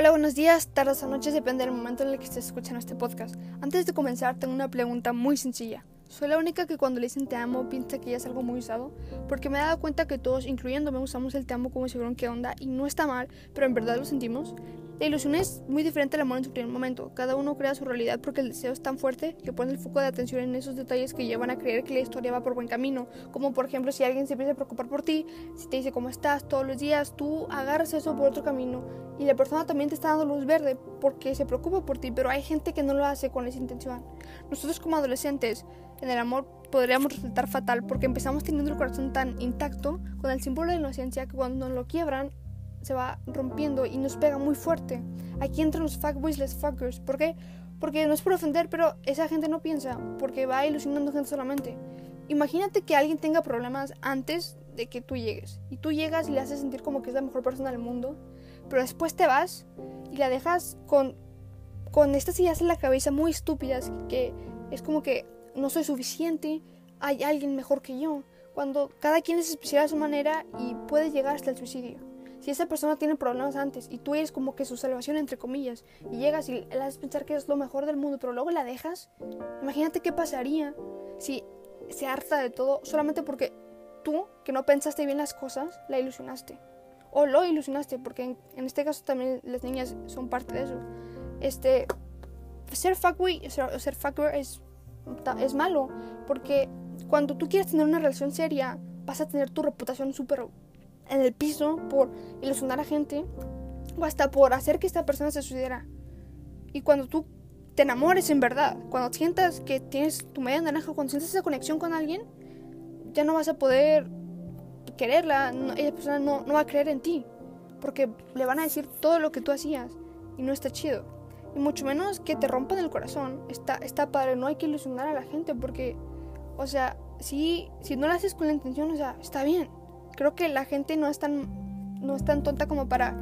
Hola, buenos días, tardes o noches, depende del momento en el que estés escuchando este podcast. Antes de comenzar, tengo una pregunta muy sencilla. Soy la única que cuando le dicen te amo piensa que ya es algo muy usado, porque me he dado cuenta que todos, incluyéndome, usamos el te amo como si fuera un qué onda y no está mal, pero en verdad lo sentimos. La ilusión es muy diferente al amor en su primer momento. Cada uno crea su realidad porque el deseo es tan fuerte que pone el foco de atención en esos detalles que llevan a creer que la historia va por buen camino. Como por ejemplo si alguien se empieza a preocupar por ti, si te dice cómo estás todos los días, tú agarras eso por otro camino y la persona también te está dando luz verde porque se preocupa por ti, pero hay gente que no lo hace con esa intención. Nosotros como adolescentes en el amor podríamos resultar fatal porque empezamos teniendo el corazón tan intacto con el símbolo de inocencia que cuando nos lo quiebran se va rompiendo y nos pega muy fuerte. Aquí entran los fuckboys, los fuckers. ¿Por qué? Porque no es por ofender, pero esa gente no piensa, porque va ilusionando gente solamente. Imagínate que alguien tenga problemas antes de que tú llegues. Y tú llegas y le haces sentir como que es la mejor persona del mundo. Pero después te vas y la dejas con, con estas ideas en la cabeza muy estúpidas que es como que no soy suficiente, hay alguien mejor que yo, cuando cada quien es especial a su manera y puede llegar hasta el suicidio. Si esa persona tiene problemas antes y tú eres como que su salvación entre comillas y llegas y le haces pensar que es lo mejor del mundo, pero luego la dejas, imagínate qué pasaría si se harta de todo solamente porque tú, que no pensaste bien las cosas, la ilusionaste. O lo ilusionaste, porque en, este caso también las niñas son parte de eso. Este, ser fuckboy, ser, ser fucker es es malo, porque cuando tú quieres tener una relación seria, vas a tener tu reputación súper en el piso por ilusionar a gente o hasta por hacer que esta persona se sucediera. Y cuando tú te enamores en verdad, cuando sientas que tienes tu media naranja, cuando sientas esa conexión con alguien, ya no vas a poder quererla, esa persona no, no va a creer en ti, porque le van a decir todo lo que tú hacías y no está chido. Y mucho menos que te rompan el corazón. Está, está padre, no hay que ilusionar a la gente porque, o sea, si, si no lo haces con la intención, o sea, está bien. Creo que la gente no es tan, no es tan tonta como para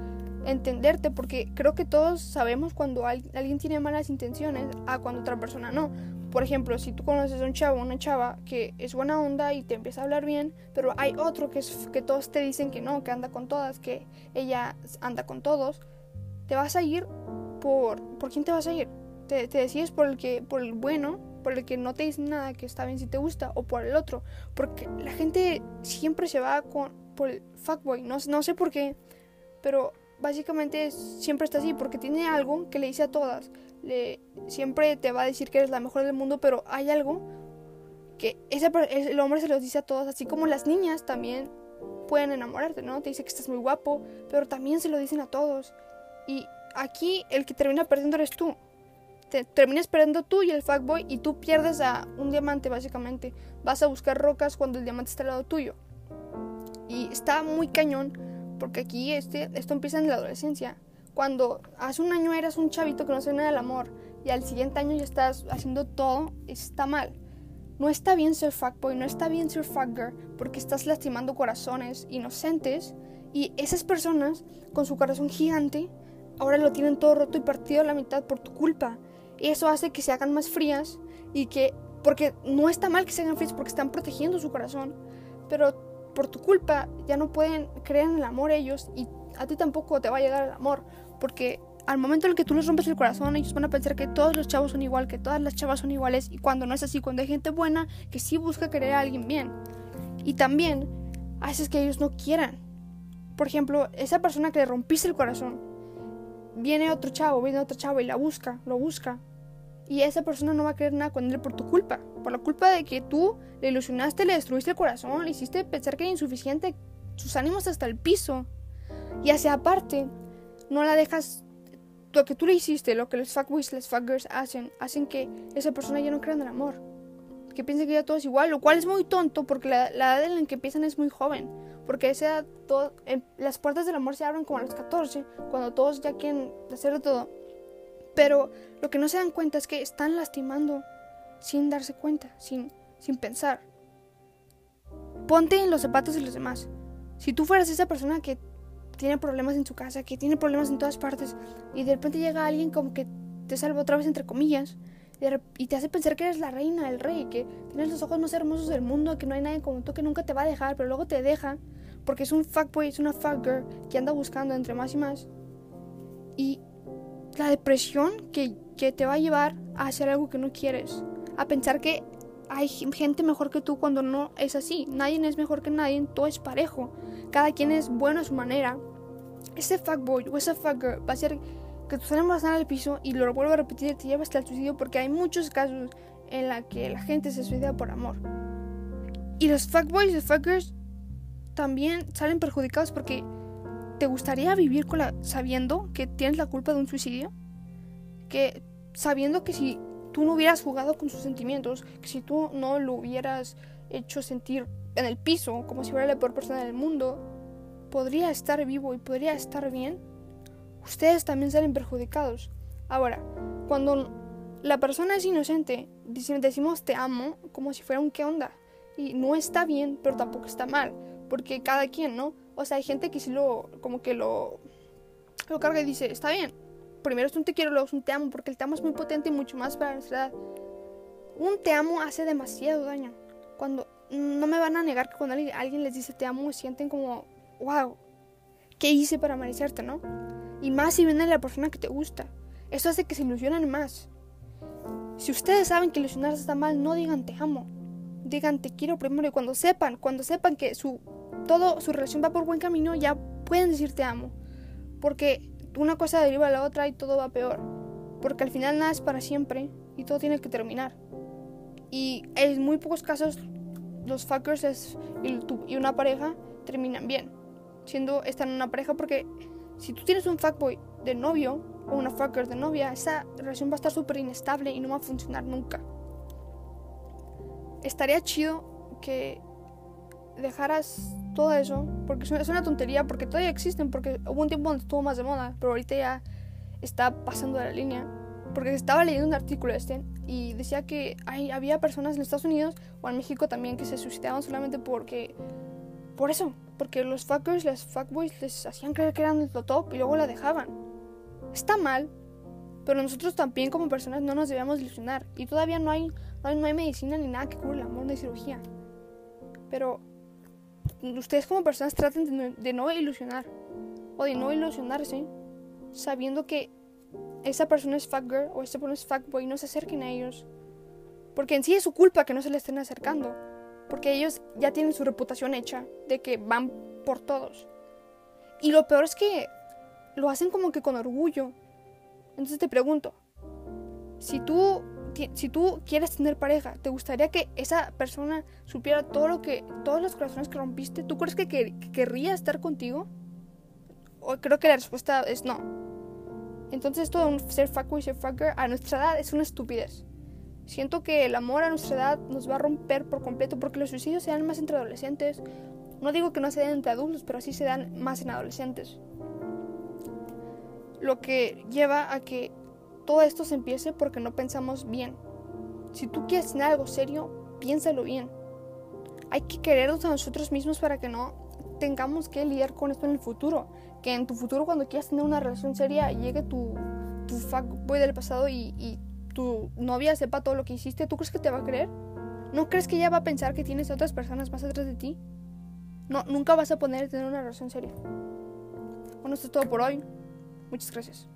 entenderte porque creo que todos sabemos cuando alguien tiene malas intenciones a cuando otra persona no. Por ejemplo, si tú conoces a un chavo, una chava que es buena onda y te empieza a hablar bien, pero hay otro que es que todos te dicen que no, que anda con todas, que ella anda con todos, te vas a ir por, por quién te vas a ir. Te, decides por el que, por el bueno, por el que no te dice nada que está bien si te gusta, o por el otro. Porque la gente siempre se va con, por el fuckboy. No, no sé por qué, pero básicamente siempre está así, porque tiene algo que le dice a todas. Le, siempre te va a decir que eres la mejor del mundo, pero hay algo que ese, el hombre se lo dice a todas, así como las niñas también pueden enamorarte, ¿no? Te dice que estás muy guapo, pero también se lo dicen a todos. Y aquí el que termina perdiendo eres tú. Te, terminas perdiendo tú y el fuckboy y tú pierdes a un diamante básicamente. Vas a buscar rocas cuando el diamante está al lado tuyo. Y está muy cañón porque aquí este, esto empieza en la adolescencia. Cuando hace un año eras un chavito que no se nada del amor y al siguiente año ya estás haciendo todo, está mal. No está bien ser fuckboy, no está bien ser fuckgirl porque estás lastimando corazones inocentes y esas personas con su corazón gigante ahora lo tienen todo roto y partido a la mitad por tu culpa. Eso hace que se hagan más frías y que, porque no está mal que se hagan frías porque están protegiendo su corazón, pero por tu culpa ya no pueden creer en el amor ellos y a ti tampoco te va a llegar el amor, porque al momento en el que tú les rompes el corazón, ellos van a pensar que todos los chavos son igual, que todas las chavas son iguales, y cuando no es así, cuando hay gente buena que sí busca querer a alguien bien. Y también haces que ellos no quieran. Por ejemplo, esa persona que le rompiste el corazón, viene otro chavo, viene otro chavo y la busca, lo busca. Y esa persona no va a querer nada con él por tu culpa. Por la culpa de que tú le ilusionaste, le destruiste el corazón, le hiciste pensar que era insuficiente, sus ánimos hasta el piso. Y hacia aparte, no la dejas. Lo que tú le hiciste, lo que los fuckboys, los fuckgirls hacen, hacen que esa persona ya no crea en el amor. Que piense que ya todo es igual, lo cual es muy tonto porque la, edad en la que empiezan es muy joven. Porque esa todo, las puertas del amor se abren como a los 14, cuando todos ya quieren hacer de todo. Pero lo que no se dan cuenta es que están lastimando sin darse cuenta, sin, sin pensar. Ponte en los zapatos de los demás. Si tú fueras esa persona que tiene problemas en su casa, que tiene problemas en todas partes, y de repente llega alguien como que te salva otra vez entre comillas, y te hace pensar que eres la reina, el rey, que tienes los ojos más hermosos del mundo, que no hay nadie como tú que nunca te va a dejar, pero luego te deja porque es un fuckboy, es una fuckgirl que anda buscando entre más y más. Y la depresión que, que te va a llevar a hacer algo que no quieres, a pensar que hay gente mejor que tú cuando no es así. Nadie es mejor que nadie, todo es parejo. Cada quien es bueno a su manera. Ese fuckboy o esa fuckgirl va a ser que tu cerebro va a al piso y lo vuelvo a repetir, te lleva hasta el suicidio porque hay muchos casos en la que la gente se suicida por amor. Y los fuckboys y fuckers también salen perjudicados porque ¿te gustaría vivir con la, sabiendo que tienes la culpa de un suicidio? Que sabiendo que si tú no hubieras jugado con sus sentimientos, que si tú no lo hubieras hecho sentir en el piso como si fuera la peor persona del mundo, podría estar vivo y podría estar bien, ustedes también salen perjudicados. Ahora, cuando la persona es inocente, decimos te amo como si fuera un qué onda. Y no está bien, pero tampoco está mal. Porque cada quien, ¿no? O sea, hay gente que sí lo, como que lo, lo carga y dice, está bien. Primero es un te quiero, luego es un te amo, porque el te amo es muy potente y mucho más para nuestra edad. Un te amo hace demasiado daño. Cuando, no me van a negar que cuando alguien les dice te amo, sienten como, wow, ¿qué hice para merecerte, no? Y más si viene la persona que te gusta. Eso hace que se ilusionen más. Si ustedes saben que ilusionarse está mal, no digan te amo. Digan te quiero primero. Y cuando sepan, cuando sepan que su, todo, su relación va por buen camino, ya pueden decir te amo. Porque una cosa deriva a la otra y todo va peor. Porque al final nada es para siempre y todo tiene que terminar. Y en muy pocos casos los fuckers y, y una pareja terminan bien. Siendo están en una pareja porque si tú tienes un fuckboy de novio o una fucker de novia, esa relación va a estar súper inestable y no va a funcionar nunca. Estaría chido que dejaras todo eso, porque es una tontería, porque todavía existen, porque hubo un tiempo donde estuvo más de moda, pero ahorita ya está pasando de la línea. Porque estaba leyendo un artículo este y decía que hay, había personas en Estados Unidos o en México también que se suicidaban solamente porque por eso, porque los fuckers, los fuckboys les hacían creer que eran lo top y luego la dejaban. Está mal, pero nosotros también como personas no nos debemos ilusionar. Y todavía no hay, no hay, medicina ni nada que cure el amor de cirugía. Pero ustedes como personas traten de no, ilusionar. O de no ilusionarse sabiendo que esa persona es fuckgirl o esa persona es fuckboy y no se acerquen a ellos. Porque en sí es su culpa que no se le estén acercando porque ellos ya tienen su reputación hecha de que van por todos. Y lo peor es que lo hacen como que con orgullo. Entonces te pregunto, si tú, si tú quieres tener pareja, ¿te gustaría que esa persona supiera todo lo que, todos los corazones que rompiste? ¿Tú crees que, querría estar contigo? O creo que la respuesta es no. Entonces todo un ser fuckboy, ser fucker a nuestra edad es una estupidez. Siento que el amor a nuestra edad nos va a romper por completo porque los suicidios se dan más entre adolescentes. No digo que no se den entre adultos, pero sí se dan más en adolescentes. Lo que lleva a que todo esto se empiece porque no pensamos bien. Si tú quieres tener algo serio, piénsalo bien. Hay que querernos a nosotros mismos para que no tengamos que lidiar con esto en el futuro. Que en tu futuro cuando quieras tener una relación seria llegue tu, tu fuckboy del pasado y, y tu novia sepa todo lo que hiciste, ¿tú crees que te va a creer? ¿No crees que ella va a pensar que tienes a otras personas más atrás de ti? No, nunca vas a poner tener una relación seria. Bueno, esto es todo por hoy. Muchas gracias.